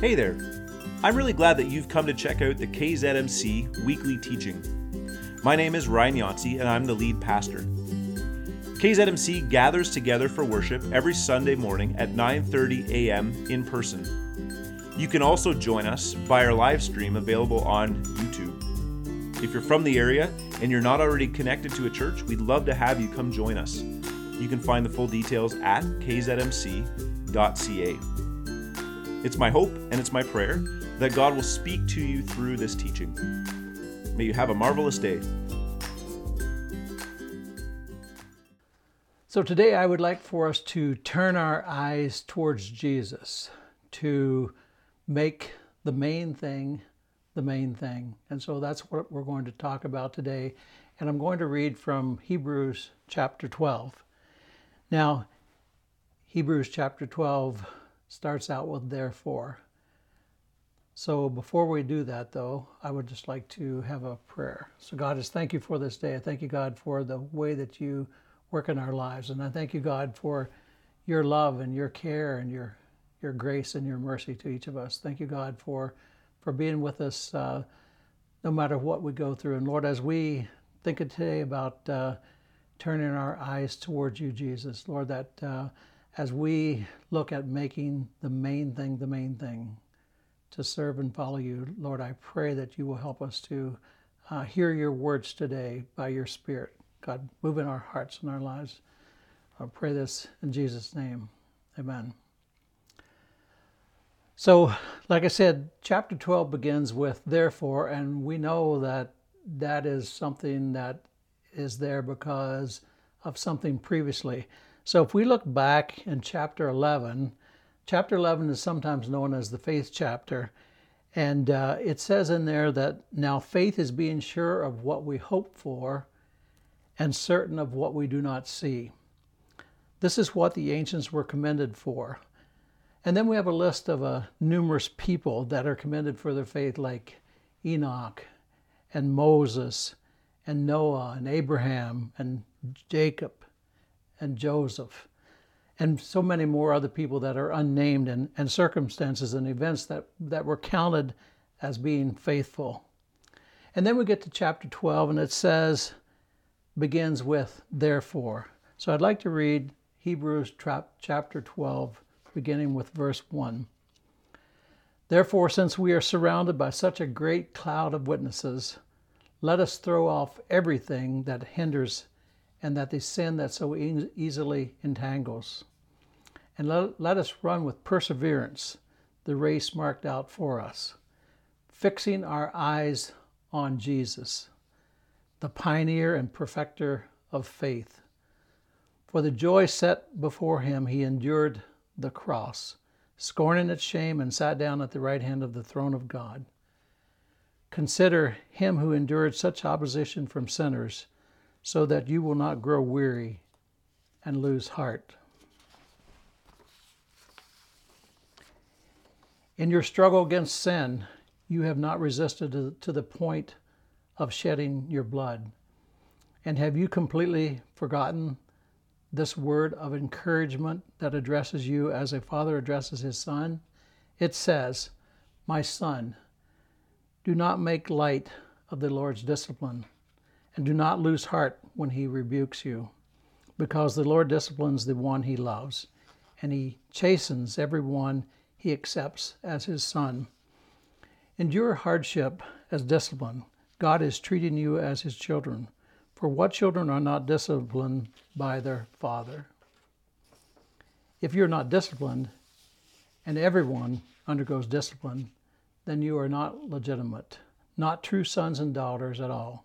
Hey there! I'm really glad that you've come to check out the KZMC weekly teaching. My name is Ryan Yancey, and I'm the lead pastor. KZMC gathers together for worship every Sunday morning at 9:30 a.m. in person. You can also join us by our live stream available on YouTube. If you're from the area and you're not already connected to a church, we'd love to have you come join us. You can find the full details at kzmc.ca. It's my hope and it's my prayer that God will speak to you through this teaching. May you have a marvelous day. So, today I would like for us to turn our eyes towards Jesus, to make the main thing the main thing. And so that's what we're going to talk about today. And I'm going to read from Hebrews chapter 12. Now, Hebrews chapter 12 starts out with therefore. So before we do that, though, I would just like to have a prayer. So, God, I just thank you for this day. I thank you, God, for the way that you work in our lives. And I thank you, God, for your love and your care and your, your grace and your mercy to each of us. Thank you, God, for, for being with us uh, no matter what we go through. And Lord, as we think today about uh, turning our eyes towards you, Jesus, Lord, that uh, as we look at making the main thing the main thing, to serve and follow you. Lord, I pray that you will help us to uh, hear your words today by your Spirit. God, move in our hearts and our lives. I pray this in Jesus' name. Amen. So, like I said, chapter 12 begins with therefore, and we know that that is something that is there because of something previously. So, if we look back in chapter 11, Chapter 11 is sometimes known as the faith chapter. And uh, it says in there that now faith is being sure of what we hope for and certain of what we do not see. This is what the ancients were commended for. And then we have a list of uh, numerous people that are commended for their faith, like Enoch and Moses and Noah and Abraham and Jacob and Joseph and so many more other people that are unnamed and, and circumstances and events that, that were counted as being faithful. And then we get to chapter 12, and it says, begins with therefore. So I'd like to read Hebrews chapter 12, beginning with verse 1. Therefore, since we are surrounded by such a great cloud of witnesses, let us throw off everything that hinders and that the sin that so easily entangles. And let, let us run with perseverance the race marked out for us, fixing our eyes on Jesus, the pioneer and perfecter of faith. For the joy set before him, he endured the cross, scorning its shame, and sat down at the right hand of the throne of God. Consider him who endured such opposition from sinners so that you will not grow weary and lose heart. In your struggle against sin, you have not resisted to, the point of shedding your blood. And have you completely forgotten this word of encouragement that addresses you as a father addresses his son? It says, My son, do not make light of the Lord's discipline and do not lose heart when he rebukes you, because the Lord disciplines the one he loves, and he chastens every one he accepts as his son. Endure hardship as discipline. God is treating you as his children. For what children are not disciplined by their father? If you're not disciplined, and everyone undergoes discipline, then you are not legitimate, not true sons and daughters at all.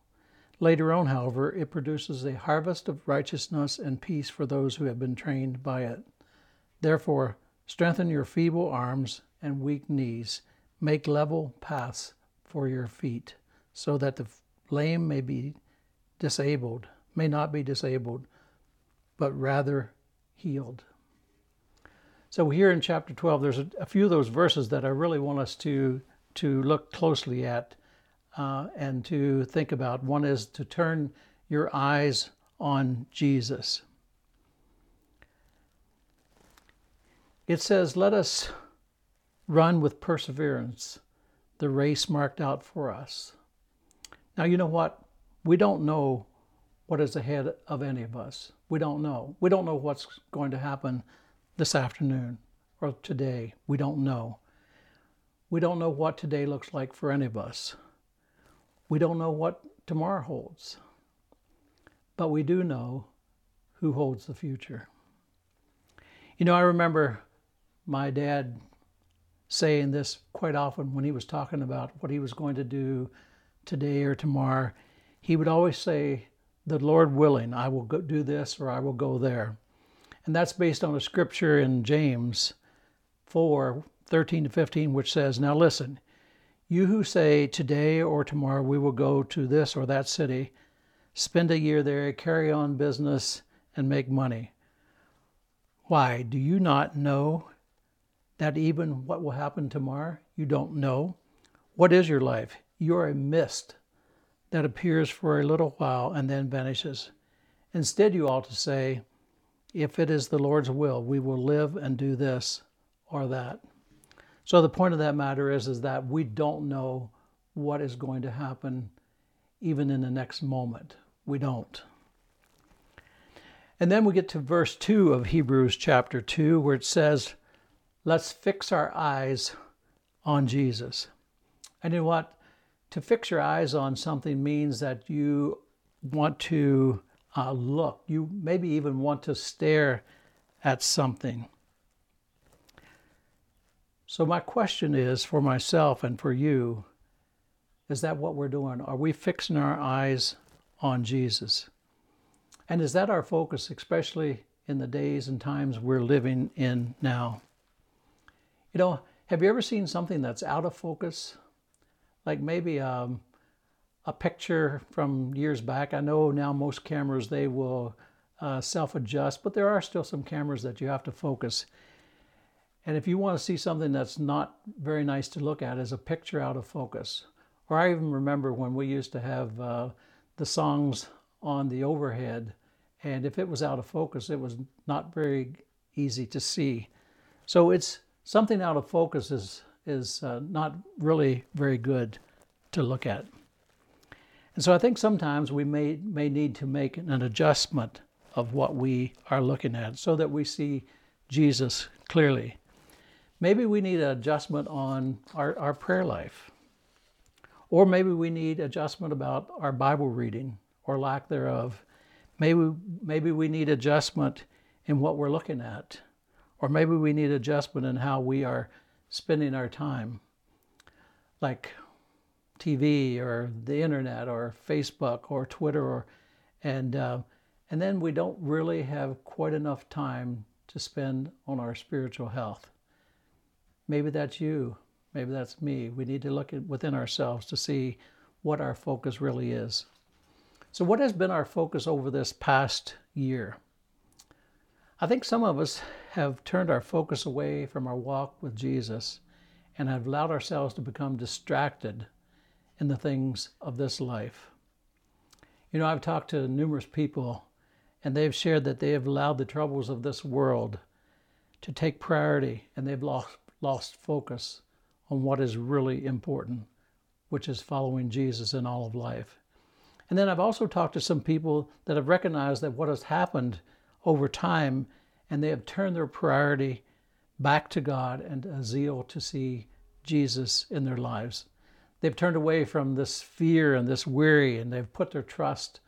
Later on, however, it produces a harvest of righteousness and peace for those who have been trained by it. Therefore, strengthen your feeble arms and weak knees. Make level paths for your feet, so that the lame may be disabled, may not be disabled, but rather healed. So here in chapter 12, there's a, a few of those verses that I really want us to, to look closely at uh, and to think about. One is to turn your eyes on Jesus. It says, Let us run with perseverance the race marked out for us. Now, you know what? We don't know what is ahead of any of us. We don't know. We don't know what's going to happen this afternoon or today. We don't know. We don't know what today looks like for any of us. We don't know what tomorrow holds. But we do know who holds the future. You know, I remember my dad saying this quite often when he was talking about what he was going to do today or tomorrow. He would always say, The Lord willing, I will go do this or I will go there. And that's based on a scripture in James 4 13 to 15, which says, Now listen, you who say, Today or tomorrow we will go to this or that city, spend a year there, carry on business, and make money. Why, do you not know that even what will happen tomorrow, you don't know? What is your life? You're a mist that appears for a little while and then vanishes. Instead, you ought to say, if it is the Lord's will, we will live and do this or that. So the point of that matter is, is that we don't know what is going to happen even in the next moment. We don't. And then we get to verse 2 of Hebrews chapter 2, where it says, Let's fix our eyes on Jesus. And you know what? To fix your eyes on something means that you want to uh, look. You maybe even want to stare at something. So, my question is for myself and for you is that what we're doing? Are we fixing our eyes on Jesus? And is that our focus, especially in the days and times we're living in now? You know, have you ever seen something that's out of focus? Like maybe um, a picture from years back. I know now most cameras they will uh, self-adjust, but there are still some cameras that you have to focus. And if you want to see something that's not very nice to look at, is a picture out of focus. Or I even remember when we used to have uh, the songs on the overhead, and if it was out of focus, it was not very easy to see. So it's something out of focus is is uh, not really very good to look at. And so I think sometimes we may, may need to make an adjustment of what we are looking at so that we see Jesus clearly. Maybe we need an adjustment on our, our prayer life. Or maybe we need adjustment about our Bible reading or lack thereof. Maybe, maybe we need adjustment in what we're looking at. Or maybe we need adjustment in how we are spending our time. Like TV or the internet or Facebook or Twitter or and uh, and then we don't really have quite enough time to spend on our spiritual health. Maybe that's you. Maybe that's me. We need to look within ourselves to see what our focus really is. So, what has been our focus over this past year? I think some of us have turned our focus away from our walk with Jesus and have allowed ourselves to become distracted in the things of this life. You know, I've talked to numerous people, and they've shared that they have allowed the troubles of this world to take priority, and they've lost, lost focus on what is really important, which is following Jesus in all of life. And then I've also talked to some people that have recognized that what has happened over time, and they have turned their priority back to God and a zeal to see Jesus in their lives. They've turned away from this fear and this worry, and they've put their trust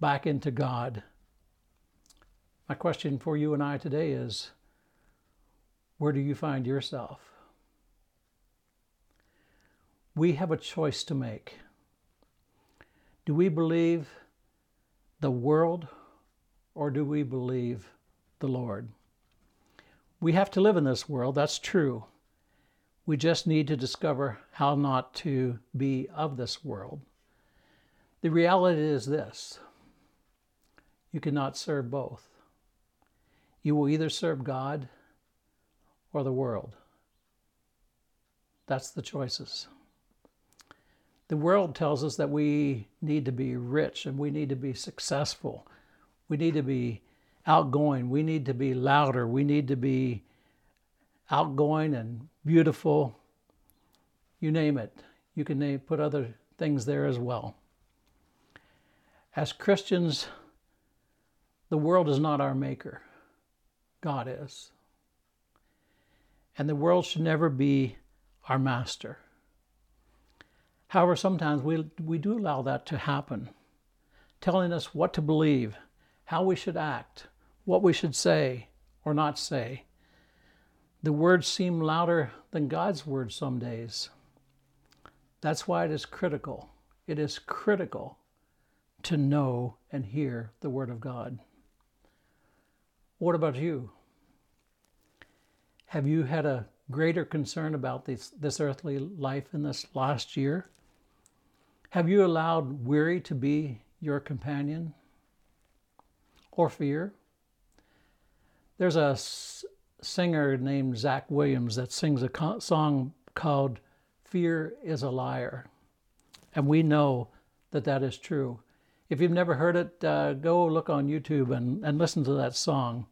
back into God. My question for you and I today is where do you find yourself? We have a choice to make. Do we believe the world or do we believe the Lord? We have to live in this world, that's true. We just need to discover how not to be of this world. The reality is this you cannot serve both. You will either serve God or the world. That's the choices. The world tells us that we need to be rich and we need to be successful. We need to be outgoing. We need to be louder. We need to be outgoing and beautiful. You name it. You can name, put other things there as well. As Christians, the world is not our maker, God is. And the world should never be our master. However, sometimes we, we do allow that to happen, telling us what to believe, how we should act, what we should say or not say. The words seem louder than God's words some days. That's why it is critical. It is critical to know and hear the Word of God. What about you? Have you had a greater concern about this, this earthly life in this last year? Have you allowed weary to be your companion or fear? There's a s- singer named Zach Williams that sings a co- song called Fear is a Liar. And we know that that is true. If you've never heard it, uh, go look on YouTube and, and listen to that song,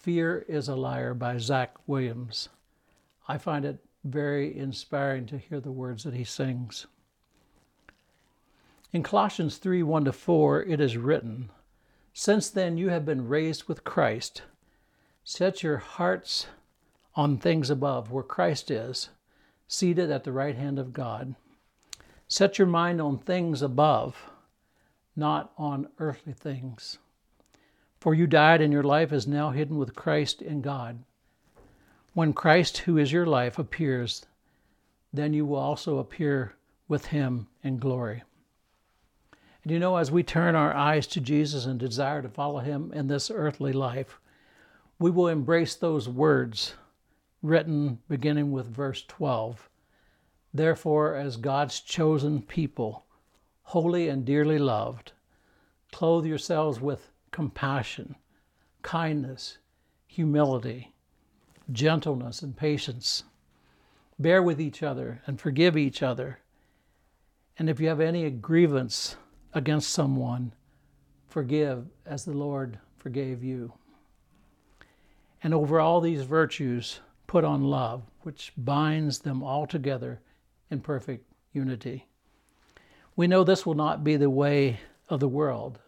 Fear is a Liar by Zach Williams. I find it very inspiring to hear the words that he sings. In Colossians 3 1 to 4, it is written, Since then you have been raised with Christ. Set your hearts on things above, where Christ is, seated at the right hand of God. Set your mind on things above, not on earthly things. For you died, and your life is now hidden with Christ in God. When Christ, who is your life, appears, then you will also appear with him in glory. And you know, as we turn our eyes to Jesus and desire to follow him in this earthly life, we will embrace those words written beginning with verse 12. Therefore, as God's chosen people, holy and dearly loved, clothe yourselves with compassion, kindness, humility, gentleness, and patience. Bear with each other and forgive each other. And if you have any grievance against someone, forgive as the Lord forgave you. And over all these virtues, put on love, which binds them all together in perfect unity. We know this will not be the way of the world.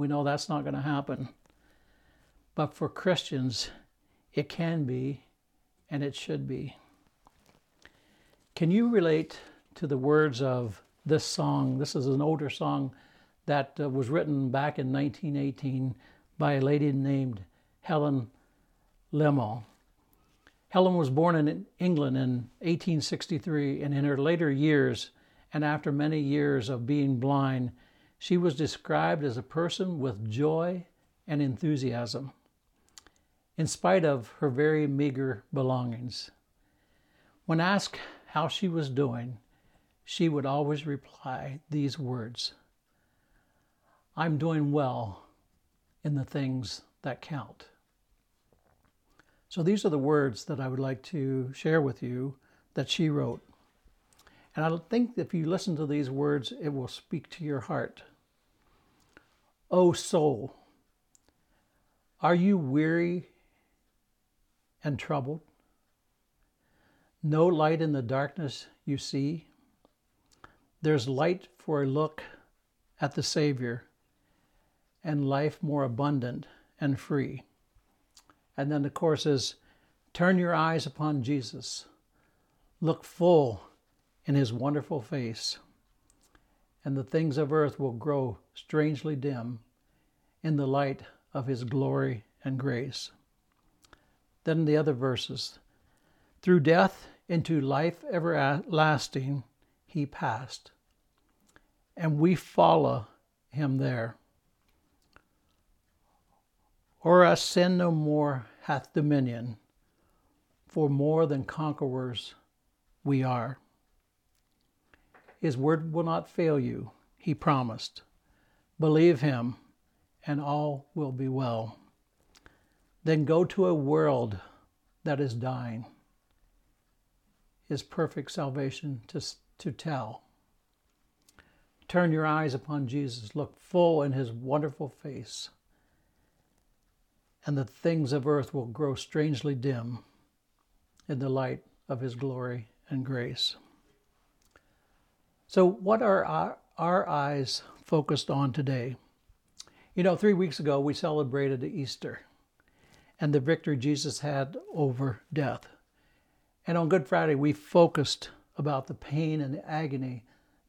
We know that's not going to happen. But for Christians, it can be and it should be. Can you relate to the words of this song? This is an older song that uh, was written back in 1918 by a lady named Helen Lemmel. Helen was born in England in 1863, and in her later years, and after many years of being blind, she was described as a person with joy and enthusiasm, in spite of her very meager belongings. When asked how she was doing, she would always reply these words I'm doing well in the things that count. So these are the words that I would like to share with you that she wrote. And I think if you listen to these words, it will speak to your heart. O soul, are you weary and troubled? No light in the darkness you see? There's light for a look at the Savior and life more abundant and free. And then the course is turn your eyes upon Jesus, look full in his wonderful face, and the things of earth will grow strangely dim in the light of his glory and grace. Then the other verses through death into life everlasting he passed, and we follow him there. Or us sin no more hath dominion, for more than conquerors we are. His word will not fail you, he promised. Believe him, and all will be well. Then go to a world that is dying, his perfect salvation to, to tell. Turn your eyes upon Jesus, look full in his wonderful face, and the things of earth will grow strangely dim in the light of his glory and grace. So, what are our, our eyes focused on today? You know, three weeks ago we celebrated Easter and the victory Jesus had over death. And on Good Friday we focused about the pain and the agony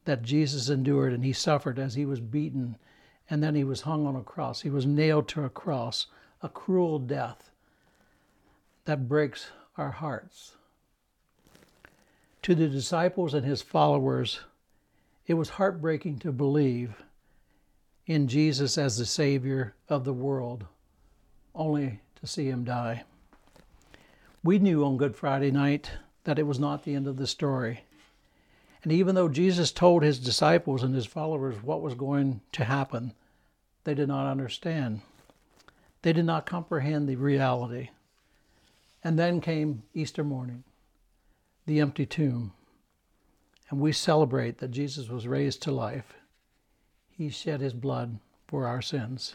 that Jesus endured and he suffered as he was beaten and then he was hung on a cross. He was nailed to a cross, a cruel death that breaks our hearts. To the disciples and his followers, it was heartbreaking to believe in Jesus as the Savior of the world, only to see him die. We knew on Good Friday night that it was not the end of the story. And even though Jesus told his disciples and his followers what was going to happen, they did not understand. They did not comprehend the reality. And then came Easter morning, the empty tomb and we celebrate that Jesus was raised to life. He shed his blood for our sins.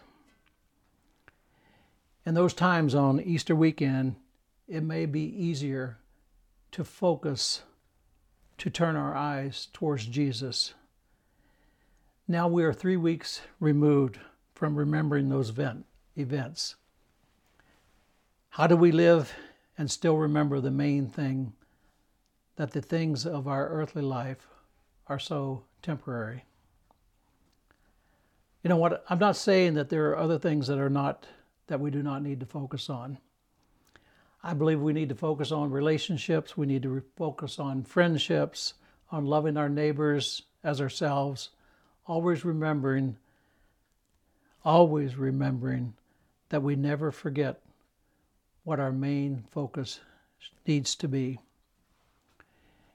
In those times on Easter weekend, it may be easier to focus, to turn our eyes towards Jesus. Now we are three weeks removed from remembering those event, events. How do we live and still remember the main thing that the things of our earthly life are so temporary. You know what? I'm not saying that there are other things that are not, that we do not need to focus on. I believe we need to focus on relationships, we need to focus on friendships, on loving our neighbors as ourselves, always remembering, always remembering that we never forget what our main focus needs to be.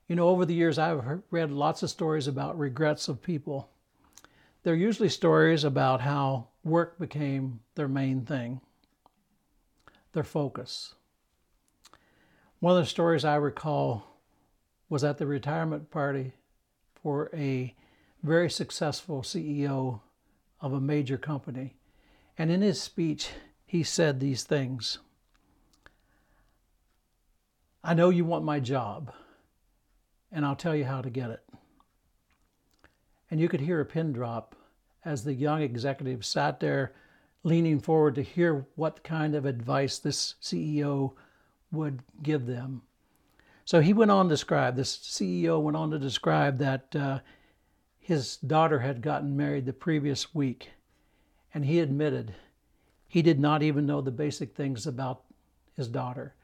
You know, over the years, I've read lots of stories about regrets of people. They're usually stories about how work became their main thing, their focus. One of the stories I recall was at the retirement party for a very successful CEO of a major company. And in his speech, he said these things I know you want my job and I'll tell you how to get it. And you could hear a pin drop as the young executive sat there leaning forward to hear what kind of advice this CEO would give them. So he went on to describe, this CEO went on to describe that uh, his daughter had gotten married the previous week, and he admitted he did not even know the basic things about his daughter.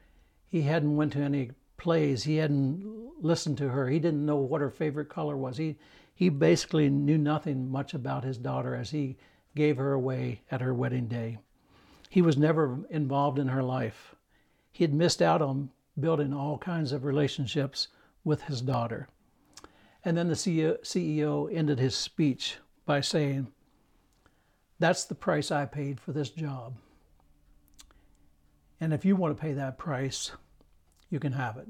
He hadn't went to any plays. He hadn't listened to her. He didn't know what her favorite color was. He he basically knew nothing much about his daughter as he gave her away at her wedding day. He was never involved in her life. He had missed out on building all kinds of relationships with his daughter. And then the CEO ended his speech by saying, That's the price I paid for this job. And if you want to pay that price, you can have it.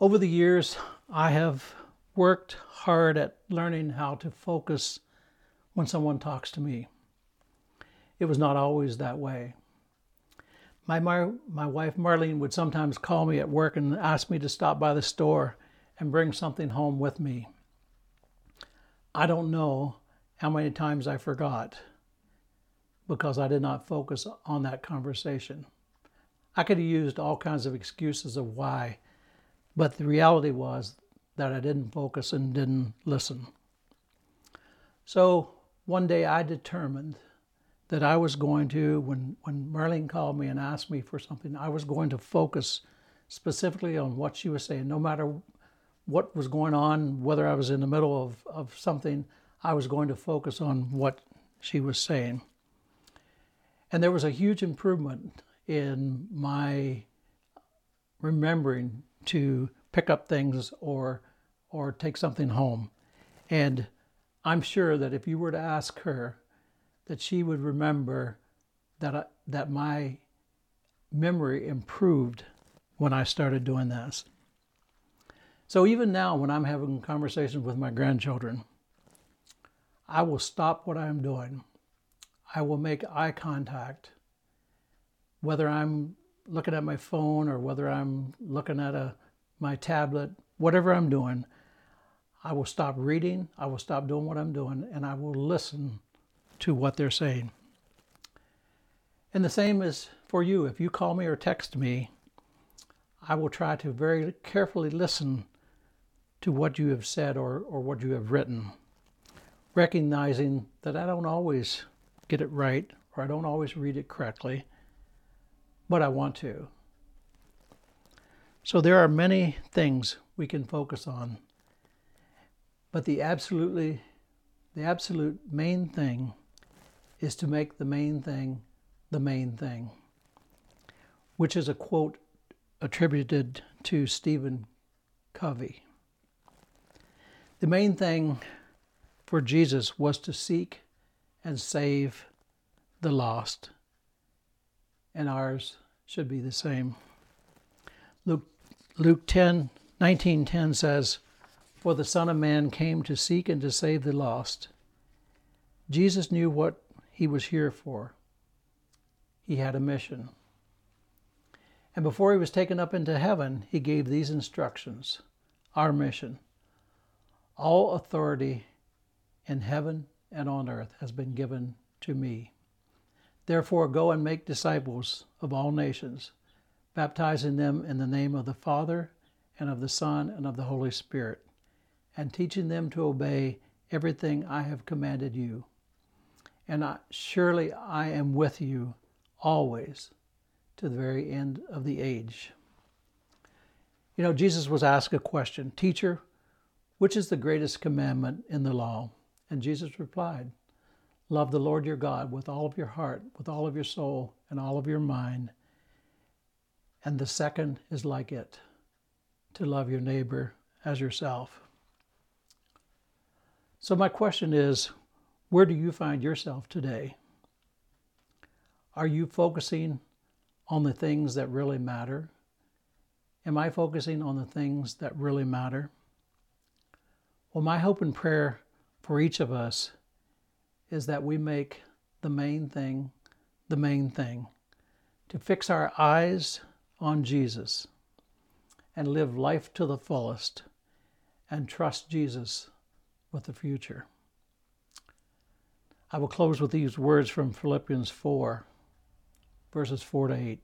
Over the years, I have worked hard at learning how to focus when someone talks to me. It was not always that way. My, my, my wife Marlene would sometimes call me at work and ask me to stop by the store and bring something home with me. I don't know how many times I forgot because I did not focus on that conversation. I could have used all kinds of excuses of why, but the reality was that I didn't focus and didn't listen. So one day I determined that I was going to, when, when Marlene called me and asked me for something, I was going to focus specifically on what she was saying. No matter what was going on, whether I was in the middle of, of something, I was going to focus on what she was saying. And there was a huge improvement in my remembering to pick up things or or take something home. And I'm sure that if you were to ask her, that she would remember that I, that my memory improved when I started doing this. So even now, when I'm having conversations with my grandchildren, I will stop what I'm doing. I will make eye contact, whether I'm looking at my phone or whether I'm looking at a my tablet, whatever I'm doing. I will stop reading, I will stop doing what I'm doing, and I will listen to what they're saying. And the same is for you. If you call me or text me, I will try to very carefully listen to what you have said or, or what you have written, recognizing that I don't always get it right or I don't always read it correctly, but I want to. So there are many things we can focus on but the absolutely the absolute main thing is to make the main thing the main thing, which is a quote attributed to Stephen Covey. The main thing for Jesus was to seek and save the lost, and ours should be the same. Luke, Luke 10 1910 says, for the Son of Man came to seek and to save the lost. Jesus knew what he was here for. He had a mission. And before he was taken up into heaven, he gave these instructions our mission. All authority in heaven and on earth has been given to me. Therefore, go and make disciples of all nations, baptizing them in the name of the Father, and of the Son, and of the Holy Spirit and teaching them to obey everything I have commanded you. And I, surely I am with you always to the very end of the age. You know, Jesus was asked a question Teacher, which is the greatest commandment in the law? And Jesus replied, Love the Lord your God with all of your heart, with all of your soul, and all of your mind. And the second is like it to love your neighbor as yourself. So, my question is where do you find yourself today? Are you focusing on the things that really matter? Am I focusing on the things that really matter? Well, my hope and prayer for each of us is that we make the main thing the main thing, to fix our eyes on Jesus and live life to the fullest and trust Jesus with the future. I will close with these words from Philippians 4, verses 4 to 8.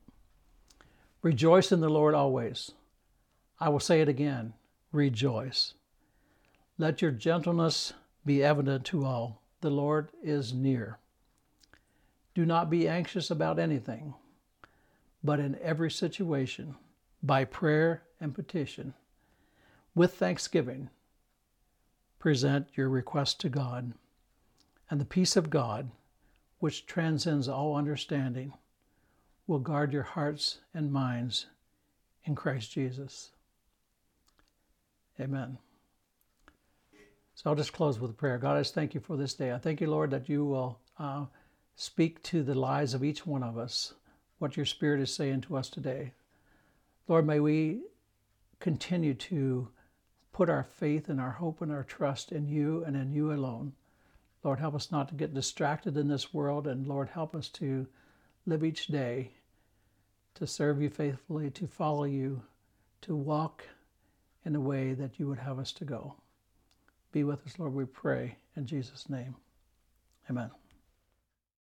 Rejoice in the Lord always. I will say it again rejoice. Let your gentleness be evident to all. The Lord is near. Do not be anxious about anything, but in every situation, by prayer and petition, with thanksgiving, present your request to God, and the peace of God, which transcends all understanding, will guard your hearts and minds in Christ Jesus. Amen. So I'll just close with a prayer. God, I just thank you for this day. I thank you, Lord, that you will uh, speak to the lives of each one of us, what your Spirit is saying to us today. Lord, may we continue to put our faith and our hope and our trust in you and in you alone. Lord, help us not to get distracted in this world, and Lord, help us to live each day to serve you faithfully, to follow you, to walk in the way that you would have us to go. Be with us, Lord, we pray. In Jesus' name, amen.